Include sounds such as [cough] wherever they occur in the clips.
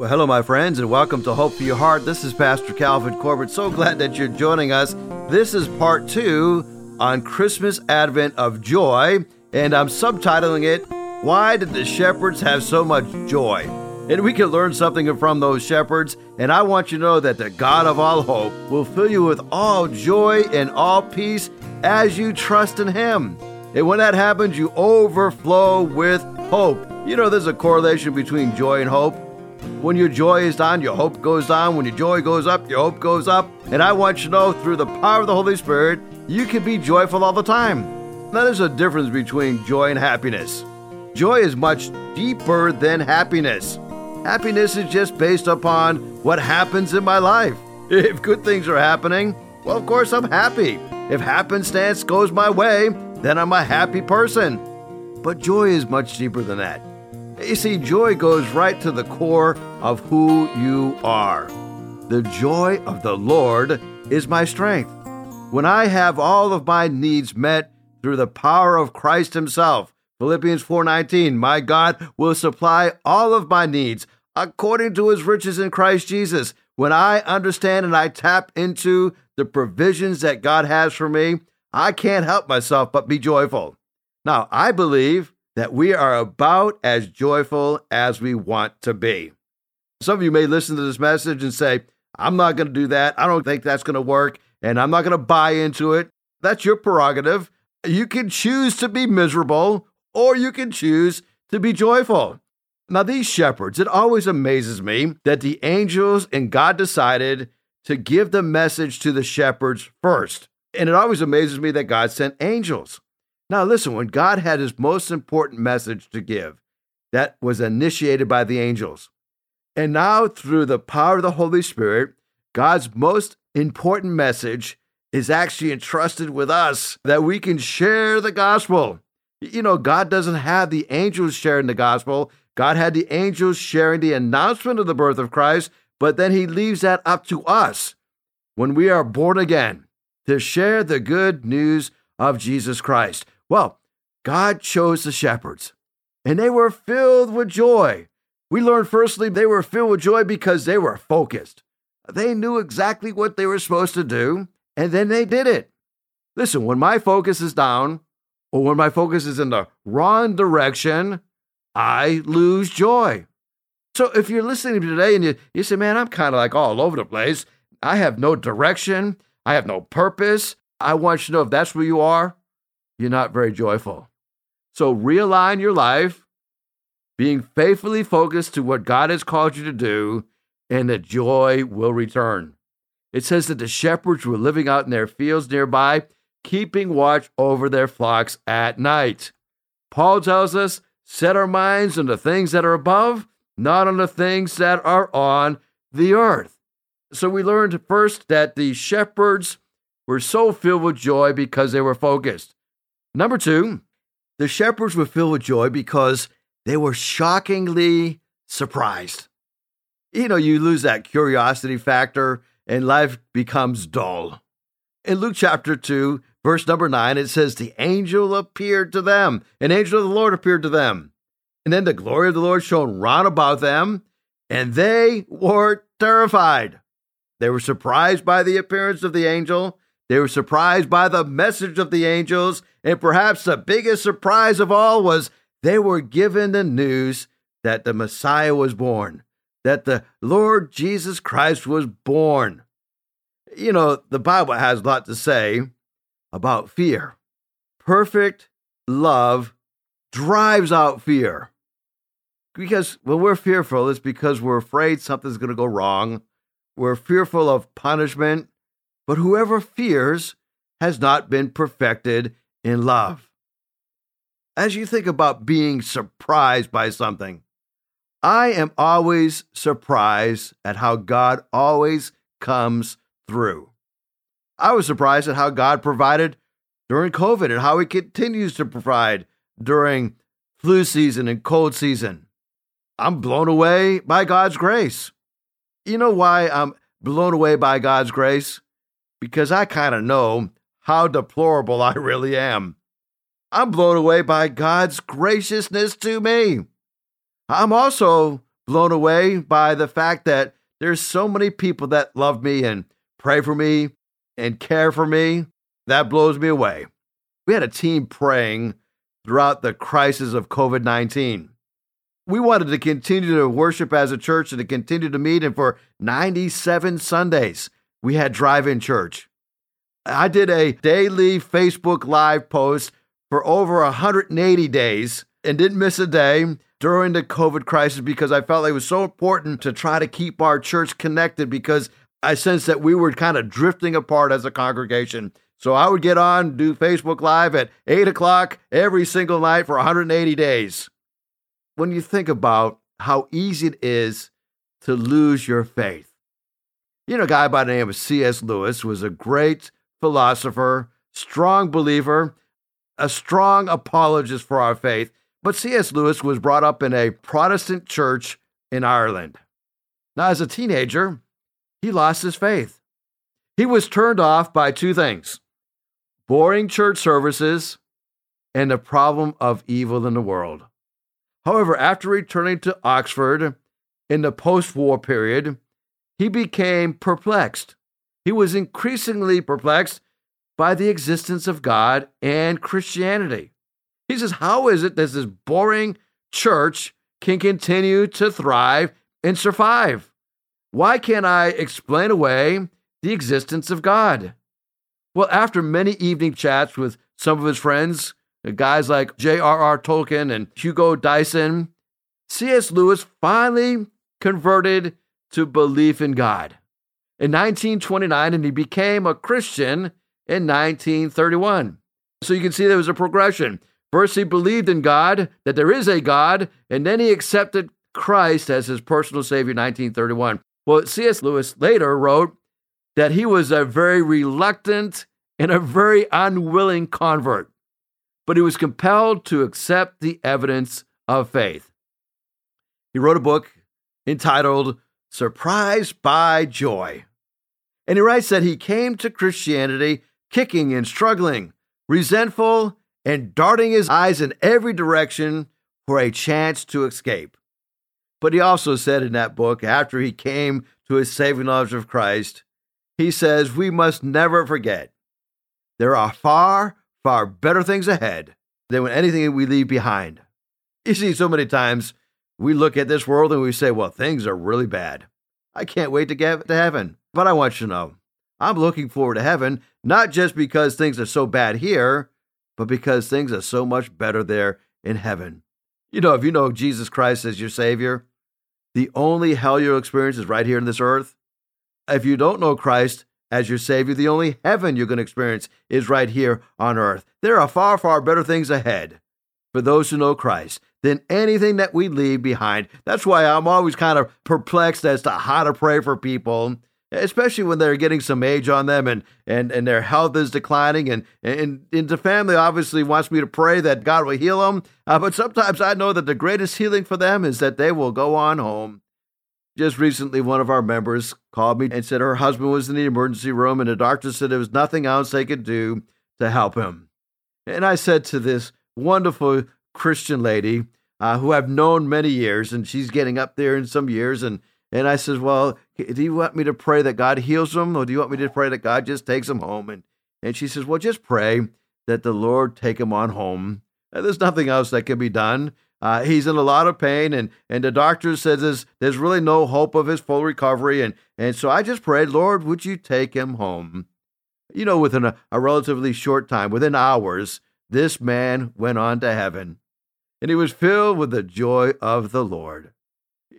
Well, hello, my friends, and welcome to Hope for Your Heart. This is Pastor Calvin Corbett. So glad that you're joining us. This is part two on Christmas Advent of Joy, and I'm subtitling it Why Did the Shepherds Have So Much Joy? And we can learn something from those shepherds, and I want you to know that the God of all hope will fill you with all joy and all peace as you trust in Him. And when that happens, you overflow with hope. You know, there's a correlation between joy and hope. When your joy is down, your hope goes down. When your joy goes up, your hope goes up. And I want you to know through the power of the Holy Spirit, you can be joyful all the time. Now, there's a difference between joy and happiness. Joy is much deeper than happiness. Happiness is just based upon what happens in my life. [laughs] If good things are happening, well, of course, I'm happy. If happenstance goes my way, then I'm a happy person. But joy is much deeper than that. You see, joy goes right to the core of who you are. The joy of the Lord is my strength. When I have all of my needs met through the power of Christ himself, Philippians 4:19, my God will supply all of my needs according to his riches in Christ Jesus. When I understand and I tap into the provisions that God has for me, I can't help myself but be joyful. Now, I believe that we are about as joyful as we want to be. Some of you may listen to this message and say, I'm not going to do that. I don't think that's going to work, and I'm not going to buy into it. That's your prerogative. You can choose to be miserable, or you can choose to be joyful. Now, these shepherds, it always amazes me that the angels and God decided to give the message to the shepherds first. And it always amazes me that God sent angels. Now, listen, when God had his most important message to give, that was initiated by the angels. And now, through the power of the Holy Spirit, God's most important message is actually entrusted with us that we can share the gospel. You know, God doesn't have the angels sharing the gospel. God had the angels sharing the announcement of the birth of Christ, but then he leaves that up to us when we are born again to share the good news of Jesus Christ. Well, God chose the shepherds, and they were filled with joy. We learned firstly, they were filled with joy because they were focused. They knew exactly what they were supposed to do, and then they did it. Listen, when my focus is down, or when my focus is in the wrong direction, I lose joy. So if you're listening to today and you, you say, man, I'm kind of like all over the place, I have no direction, I have no purpose, I want you to know if that's where you are, you're not very joyful. So realign your life, being faithfully focused to what God has called you to do, and the joy will return. It says that the shepherds were living out in their fields nearby, keeping watch over their flocks at night. Paul tells us, set our minds on the things that are above, not on the things that are on the earth. So we learned first that the shepherds were so filled with joy because they were focused. Number two, the shepherds were filled with joy because they were shockingly surprised. You know, you lose that curiosity factor and life becomes dull. In Luke chapter 2, verse number 9, it says, The angel appeared to them, an angel of the Lord appeared to them. And then the glory of the Lord shone round about them, and they were terrified. They were surprised by the appearance of the angel. They were surprised by the message of the angels, and perhaps the biggest surprise of all was they were given the news that the Messiah was born, that the Lord Jesus Christ was born. You know, the Bible has a lot to say about fear. Perfect love drives out fear. Because when we're fearful, it's because we're afraid something's going to go wrong. We're fearful of punishment. But whoever fears has not been perfected in love. As you think about being surprised by something, I am always surprised at how God always comes through. I was surprised at how God provided during COVID and how He continues to provide during flu season and cold season. I'm blown away by God's grace. You know why I'm blown away by God's grace? Because I kind of know how deplorable [laughs] I really am. I'm blown away by God's graciousness to me. I'm also blown away by the fact that there's so many people that love me and pray for me and care for me. That blows me away. We had a team praying throughout the crisis of COVID 19. We wanted to continue to worship as a church and to continue to meet, and for 97 Sundays, we had drive in church. I did a daily Facebook Live post for over 180 days and didn't miss a day during the COVID crisis because I felt like it was so important to try to keep our church connected because I sensed that we were kind of drifting apart as a congregation. So I would get on, do Facebook Live at 8 o'clock every single night for 180 days. When you think about how easy it is to lose your faith, you know, a guy by the name of C.S. Lewis was a great philosopher, strong believer, a strong apologist for our faith. But C.S. Lewis was brought up in a Protestant church in Ireland. Now, as a teenager, he lost his faith. He was turned off by two things boring church services and the problem of evil in the world. However, after returning to Oxford in the post war period, he became perplexed. He was increasingly perplexed by the existence of God and Christianity. He says, How is it that this boring church can continue to thrive and survive? Why can't I explain away the existence of God? Well, after many evening chats with some of his friends, guys like J.R.R. Tolkien and Hugo Dyson, C.S. Lewis finally converted to belief in God in 1929, and he became a Christian in 1931. So you can see there was a progression. First, he believed in God, that there is a God, and then he accepted Christ as his personal Savior in 1931. Well, C.S. Lewis later wrote that he was a very reluctant and a very unwilling convert, but he was compelled to accept the evidence of faith. He wrote a book entitled Surprised by Joy. And he writes that he came to Christianity kicking and struggling, resentful, and darting his eyes in every direction for a chance to escape. But he also said in that book, after he came to his saving knowledge of Christ, he says, We must never forget there are far, far better things ahead than anything we leave behind. You see, so many times we look at this world and we say, Well, things are really bad. I can't wait to get to heaven. But I want you to know, I'm looking forward to heaven, not just because things are so bad here, but because things are so much better there in heaven. You know, if you know Jesus Christ as your Savior, the only hell you'll experience is right here in this earth. If you don't know Christ as your Savior, the only heaven you're going to experience is right here on earth. There are far, far better things ahead for those who know Christ than anything that we leave behind. That's why I'm always kind of perplexed as to how to pray for people especially when they're getting some age on them and and and their health is declining. And and, and the family obviously wants me to pray that God will heal them uh, but sometimes I know that the greatest healing for them is that they will go on home. Just recently one of our members called me and said her husband was in the emergency room and the doctor said there was nothing else they could do to help him. And I said to this wonderful Christian lady uh, who I've known many years and she's getting up there in some years and and I says, Well, do you want me to pray that God heals him, or do you want me to pray that God just takes him home? And, and she says, Well, just pray that the Lord take him on home. And there's nothing else that can be done. Uh, he's in a lot of pain, and, and the doctor says there's, there's really no hope of his full recovery. And, and so I just prayed, Lord, would you take him home? You know, within a, a relatively short time, within hours, this man went on to heaven, and he was filled with the joy of the Lord.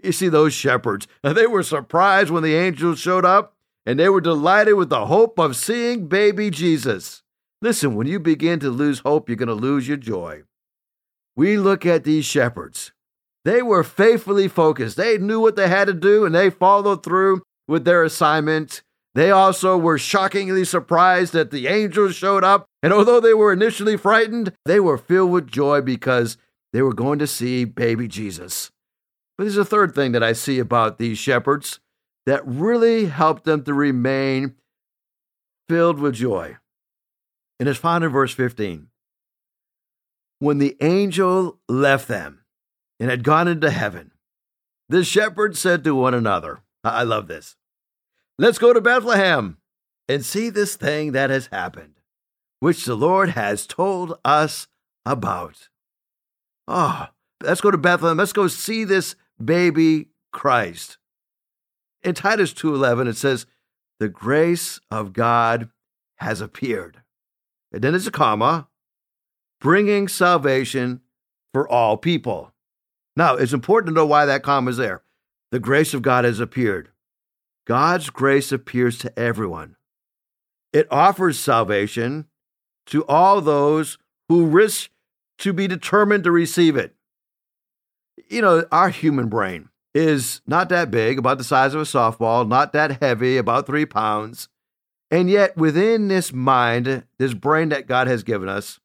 You see, those shepherds, they were surprised when the angels showed up, and they were delighted with the hope of seeing baby Jesus. Listen, when you begin to lose hope, you're going to lose your joy. We look at these shepherds. They were faithfully focused. They knew what they had to do, and they followed through with their assignment. They also were shockingly surprised that the angels showed up, and although they were initially frightened, they were filled with joy because they were going to see baby Jesus. But there's a third thing that I see about these shepherds that really helped them to remain filled with joy. And it's found in verse 15. When the angel left them and had gone into heaven, The shepherds said to one another, I love this. Let's go to Bethlehem and see this thing that has happened, which the Lord has told us about. Oh, let's go to Bethlehem. Let's go see this baby Christ. In Titus 2:11 it says, "The grace of God has appeared." And then there's a comma, bringing salvation for all people. Now, it's important to know why that comma is there. The grace of God has appeared. God's grace appears to everyone. It offers salvation to all those who risk to be determined to receive it. You know, our human brain is not that big, about the size of a softball, not that heavy, about three pounds. And yet, within this mind, this brain that God has given us,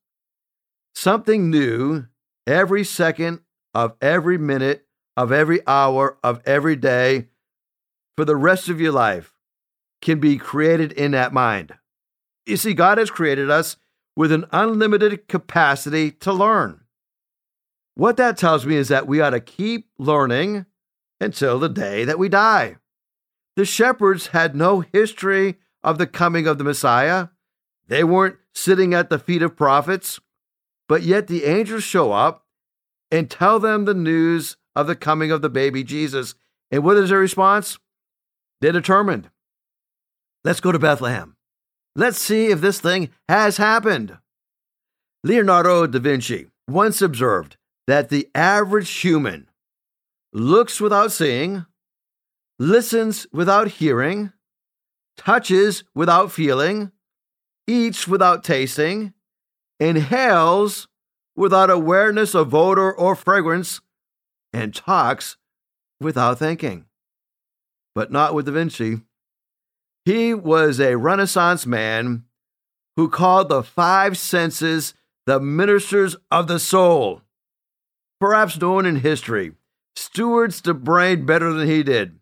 something new every second of every minute of every hour of every day for the rest of your life can be created in that mind. You see, God has created us with an unlimited capacity to learn. What that tells me is that we ought to keep learning until the day that we die. The shepherds had no history of the coming of the Messiah. They weren't sitting at the feet of prophets, but yet the angels show up and tell them the news of the coming of the baby Jesus. And what is their response? They're determined. Let's go to Bethlehem. Let's see if this thing has happened. Leonardo da Vinci once observed that the average human looks without seeing, listens without hearing, touches without feeling, eats without tasting, inhales without awareness of odor or fragrance, and talks without thinking. But not with Da Vinci. He was a Renaissance man who called the five senses the ministers of the soul. Perhaps no one in history stewards the brain better than he did.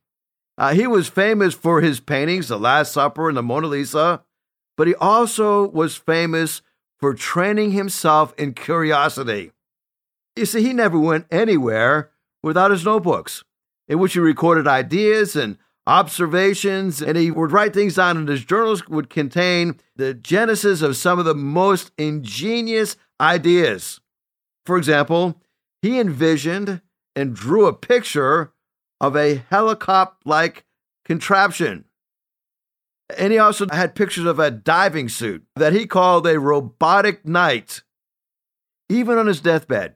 Uh, he was famous for his paintings, The Last Supper and the Mona Lisa, but he also was famous for training himself in curiosity. You see, he never went anywhere without his notebooks, in which he recorded ideas and observations, and he would write things down, and his journals would contain the genesis of some of the most ingenious ideas. For example, he envisioned and drew a picture of a helicopter like contraption and he also had pictures of a diving suit that he called a robotic knight. Even on his deathbed,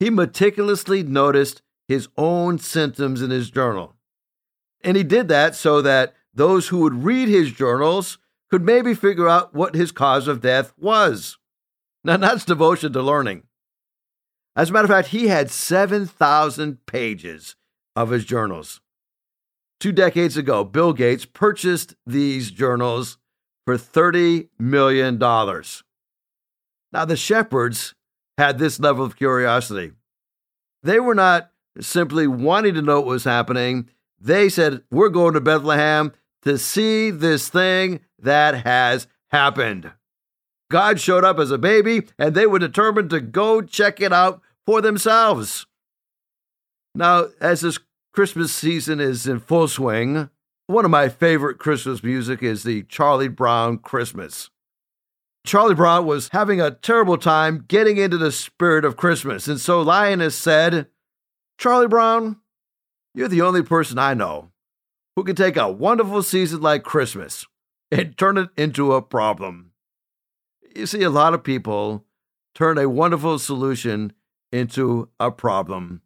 he meticulously noticed his own symptoms in his journal. And he did that so that those who would read his journals could maybe figure out what his cause of death was. Now, that's devotion to learning. As a matter of fact, he had 7,000 pages of his journals. Two decades ago, Bill Gates purchased these journals for $30 million. Now, the shepherds had this level of curiosity. They were not simply wanting to know what was happening, they said, We're going to Bethlehem to see this thing that has happened. God showed up as a baby, and they were determined to go check it out for themselves. Now, as this Christmas season is in full swing. One of my favorite Christmas music is the Charlie Brown Christmas. Charlie Brown was having a terrible time getting into the spirit of Christmas, and so Linus said, Charlie Brown, you're the only person I know who can take a wonderful season like Christmas and turn it into a problem. You see, a lot of people turn a wonderful solution into a problem.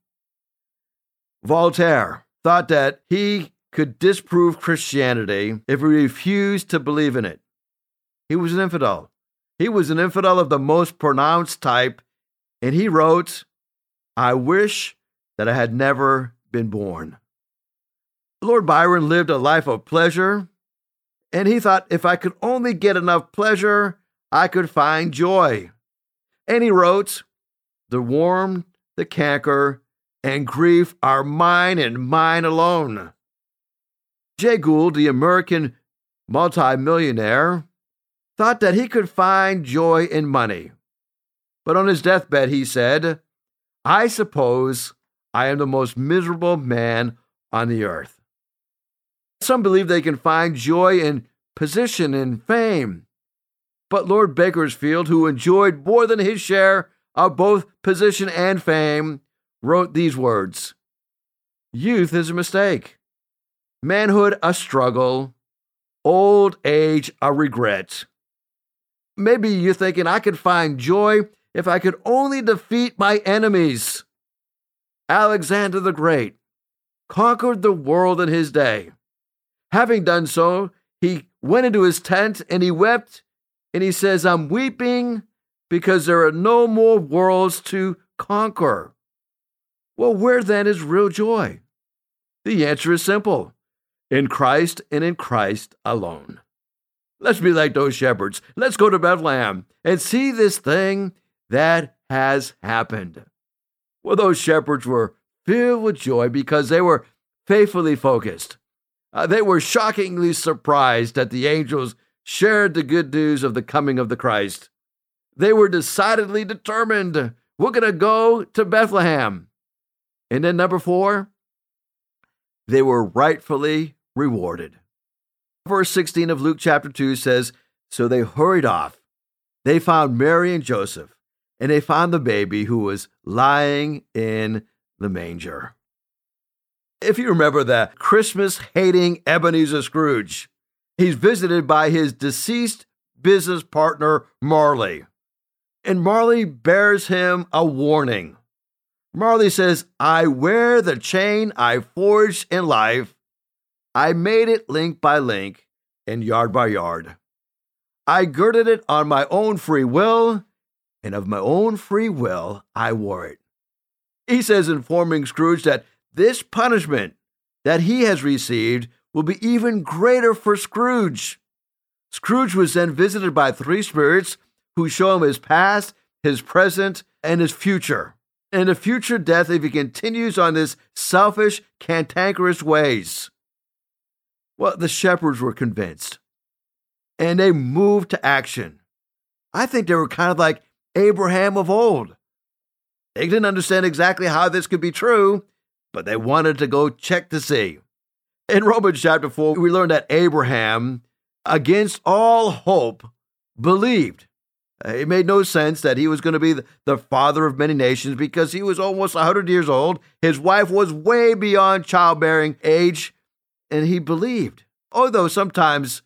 Voltaire thought that he could disprove Christianity if he refused to believe in it. He was an infidel. He was an infidel of the most pronounced type, and he wrote, I wish that I had never been born. Lord Byron lived a life of pleasure, and he thought if I could only get enough pleasure, I could find joy. And he wrote, The worm, the canker, and grief are mine and mine alone. Jay Gould, the American multimillionaire, thought that he could find joy in money. But on his deathbed, he said, I suppose I am the most miserable man on the earth. Some believe they can find joy in position and fame. But Lord Bakersfield, who enjoyed more than his share of both position and fame, wrote these words Youth is a mistake, manhood a struggle, old age a regret. Maybe you're thinking I could find joy if I could only defeat my enemies. Alexander the Great conquered the world in his day. Having done so, he went into his tent and he wept, and he says, I'm weeping because there are no more worlds to conquer. Well, where then is real joy? The answer is simple in Christ and in Christ alone. Let's be like those shepherds. Let's go to Bethlehem and see this thing that has happened. Well, those shepherds were filled with joy because they were faithfully focused. Uh, they were shockingly surprised that the angels shared the good news of the coming of the Christ. They were decidedly determined. We're going to go to Bethlehem. And then, number four, they were rightfully rewarded. Verse 16 of Luke chapter 2 says So they hurried off. They found Mary and Joseph, and they found the baby who was lying in the manger. If you remember the Christmas hating Ebenezer Scrooge, he's visited by his deceased business partner, Marley. And Marley bears him a warning. Marley says, I wear the chain I forged in life. I made it link by link and yard by yard. I girded it on my own free will, and of my own free will I wore it. He says, informing Scrooge that this punishment that he has received will be even greater for Scrooge. Scrooge was then visited by three spirits who show him his past, his present, and his future. And a future death if he continues on this selfish, cantankerous ways. Well, the shepherds were convinced and they moved to action. I think they were kind of like Abraham of old. They didn't understand exactly how this could be true, but they wanted to go check to see. In Romans chapter 4, we learned that Abraham, against all hope, believed. Uh, it made no sense that he was going to be the father of many nations because he was almost 100 years old. His wife was way beyond childbearing age, and he believed. Although sometimes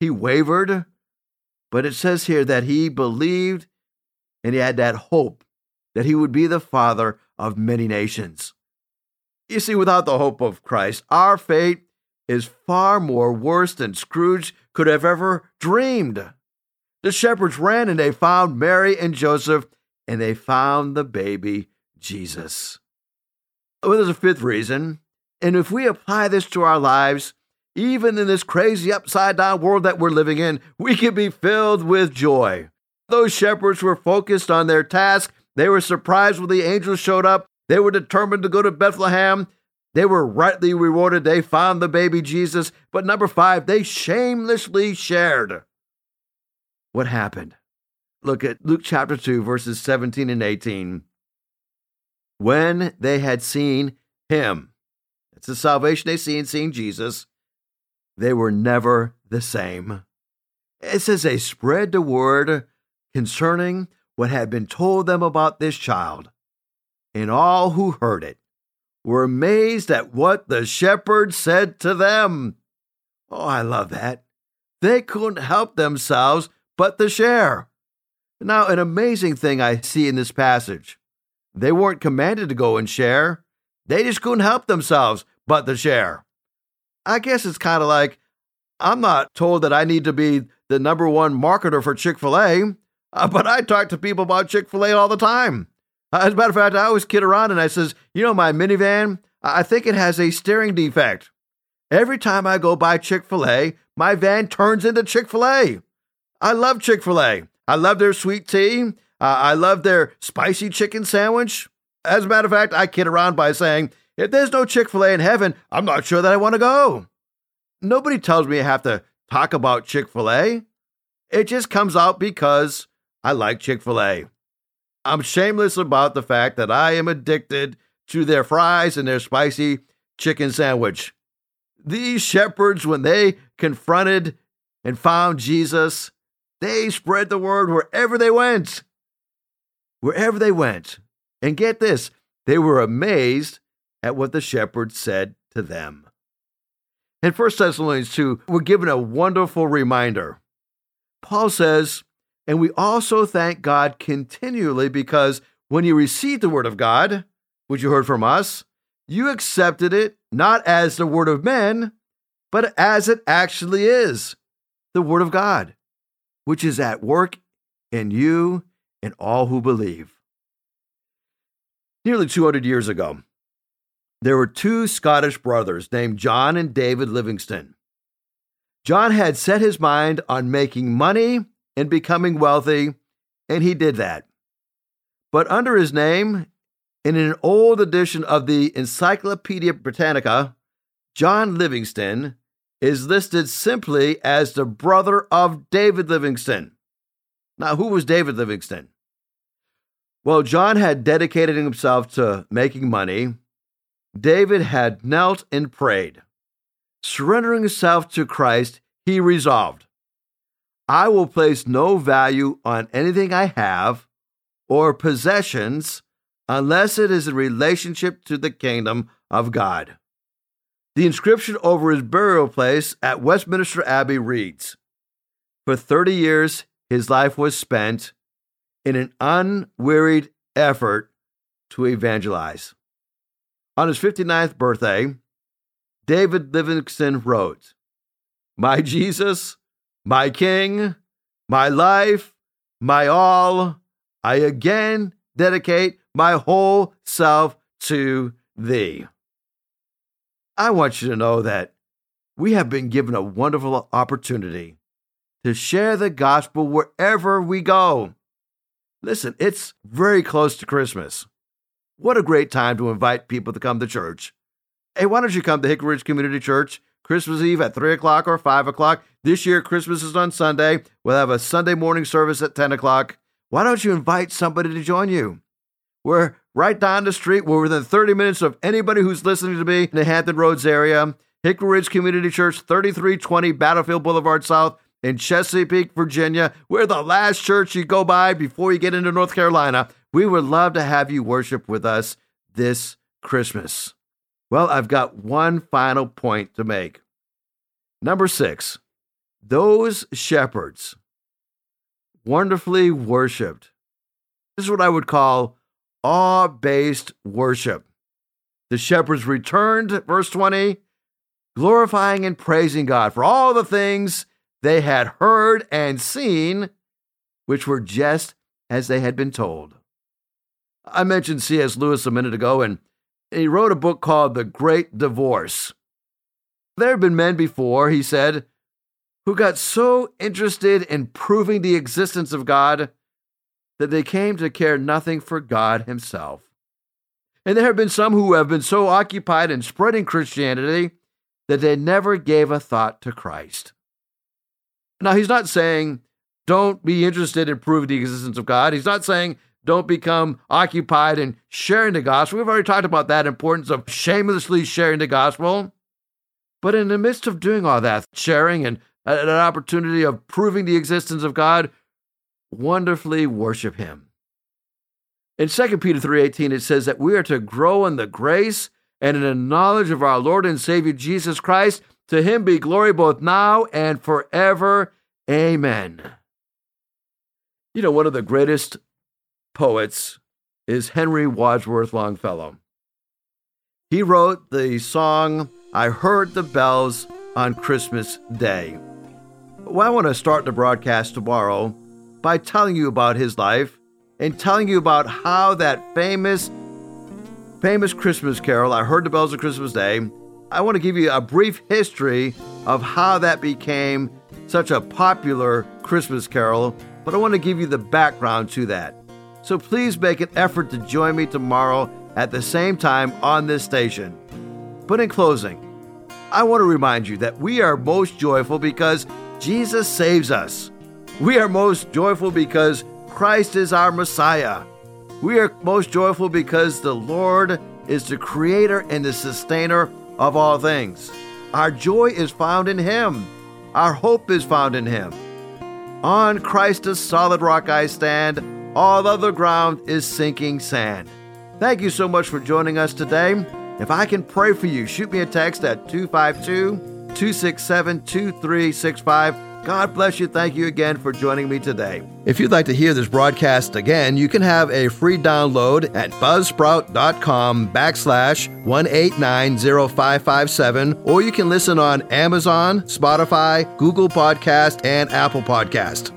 he wavered, but it says here that he believed and he had that hope that he would be the father of many nations. You see, without the hope of Christ, our fate is far more worse than Scrooge could have ever dreamed. The shepherds ran and they found Mary and Joseph, and they found the baby Jesus. Well, there's a fifth reason, and if we apply this to our lives, even in this crazy upside down world that we're living in, we can be filled with joy. Those shepherds were focused on their task. They were surprised when the angels showed up. They were determined to go to Bethlehem. They were rightly rewarded. They found the baby Jesus. But number five, they shamelessly shared. What happened? Look at Luke chapter 2, verses 17 and 18. When they had seen him, it's the salvation they see in seeing Jesus, they were never the same. It says they spread the word concerning what had been told them about this child, and all who heard it were amazed at what the shepherd said to them. Oh, I love that. They couldn't help themselves but to share. Now, an amazing thing I see in this passage they weren't commanded to go and share, they just couldn't help themselves but to share. I guess it's kind of like I'm not told that I need to be the number one marketer for Chick fil A, uh, but I talk to people about Chick fil A all the time. Uh, as a matter of fact, I always kid around and I says, you know, my minivan, I think it has a steering defect. Every time I go by Chick fil A, my van turns into Chick fil A. I love Chick fil A. I love their sweet tea. Uh, I love their spicy chicken sandwich. As a matter of fact, I kid around by saying, if there's no Chick fil A in heaven, I'm not sure that I want to go. Nobody tells me I have to talk about Chick fil A. It just comes out because I like Chick fil A. I'm shameless about the fact that I am addicted to their fries and their spicy chicken sandwich. These shepherds, when they confronted and found Jesus, they spread the word wherever they went. Wherever they went. And get this, they were amazed at what the shepherds said to them. In 1 Thessalonians 2, we're given a wonderful reminder. Paul says, And we also thank God continually because when you received the word of God, which you heard from us, you accepted it not as the word of men, but as it actually is the word of God, which is at work in you and all who believe. Nearly 200 years ago, there were two Scottish brothers named John and David Livingstone. John had set his mind on making money and becoming wealthy, and he did that. But under his name, in an old edition of the Encyclopedia Britannica, John Livingstone is listed simply as the brother of David Livingstone. Now, who was David Livingstone? Well, John had dedicated himself to making money. David had knelt and prayed. Surrendering himself to Christ, he resolved, I will place no value on anything I have or possessions unless it is in relationship to the kingdom of God. The inscription over his burial place at Westminster Abbey reads For 30 years, his life was spent in an unwearied effort to evangelize. On his 59th birthday, David Livingstone wrote, My Jesus, my King, my life, my all, I again dedicate my whole self to thee. I want you to know that we have been given a wonderful opportunity to share the gospel wherever we go. Listen, it's very close to Christmas. What a great time to invite people to come to church. Hey, why don't you come to Hickory Ridge Community Church Christmas Eve at 3 o'clock or 5 o'clock? This year, Christmas is on Sunday. We'll have a Sunday morning service at 10 o'clock. Why don't you invite somebody to join you? We're right down the street. We're within 30 minutes of anybody who's listening to me in the Hampton Roads area. Hickory Ridge Community Church, 3320 Battlefield Boulevard South in Chesapeake, Virginia. We're the last church you go by before you get into North Carolina. We would love to have you worship with us this Christmas. Well, I've got one final point to make. Number six, those shepherds wonderfully worshiped. This is what I would call awe based worship. The shepherds returned, verse 20, glorifying and praising God for all the things they had heard and seen, which were just as they had been told. I mentioned C.S. Lewis a minute ago, and he wrote a book called The Great Divorce. There have been men before, he said, who got so interested in proving the existence of God that they came to care nothing for God Himself. And there have been some who have been so occupied in spreading Christianity that they never gave a thought to Christ. Now, he's not saying don't be interested in proving the existence of God. He's not saying don't become occupied in sharing the gospel. We've already talked about that importance of shamelessly sharing the gospel. But in the midst of doing all that, sharing and an opportunity of proving the existence of God, wonderfully worship him. In 2 Peter 3:18 it says that we are to grow in the grace and in the knowledge of our Lord and Savior Jesus Christ. To him be glory both now and forever. Amen. You know, one of the greatest poets is Henry Wadsworth Longfellow. He wrote the song, I Heard the Bells on Christmas Day. Well, I want to start the broadcast tomorrow by telling you about his life and telling you about how that famous, famous Christmas carol, I Heard the Bells of Christmas Day, I want to give you a brief history of how that became such a popular Christmas carol, but I want to give you the background to that. So please make an effort to join me tomorrow at the same time on this station. But in closing, I want to remind you that we are most joyful because Jesus saves us. We are most joyful because Christ is our Messiah. We are most joyful because the Lord is the creator and the sustainer of all things. Our joy is found in Him. Our hope is found in Him. On Christ, a solid rock I stand. All other ground is sinking sand. Thank you so much for joining us today. If I can pray for you, shoot me a text at 252 267 2365. God bless you. Thank you again for joining me today. If you'd like to hear this broadcast again, you can have a free download at buzzsprout.com backslash 1890557, or you can listen on Amazon, Spotify, Google Podcast, and Apple Podcast.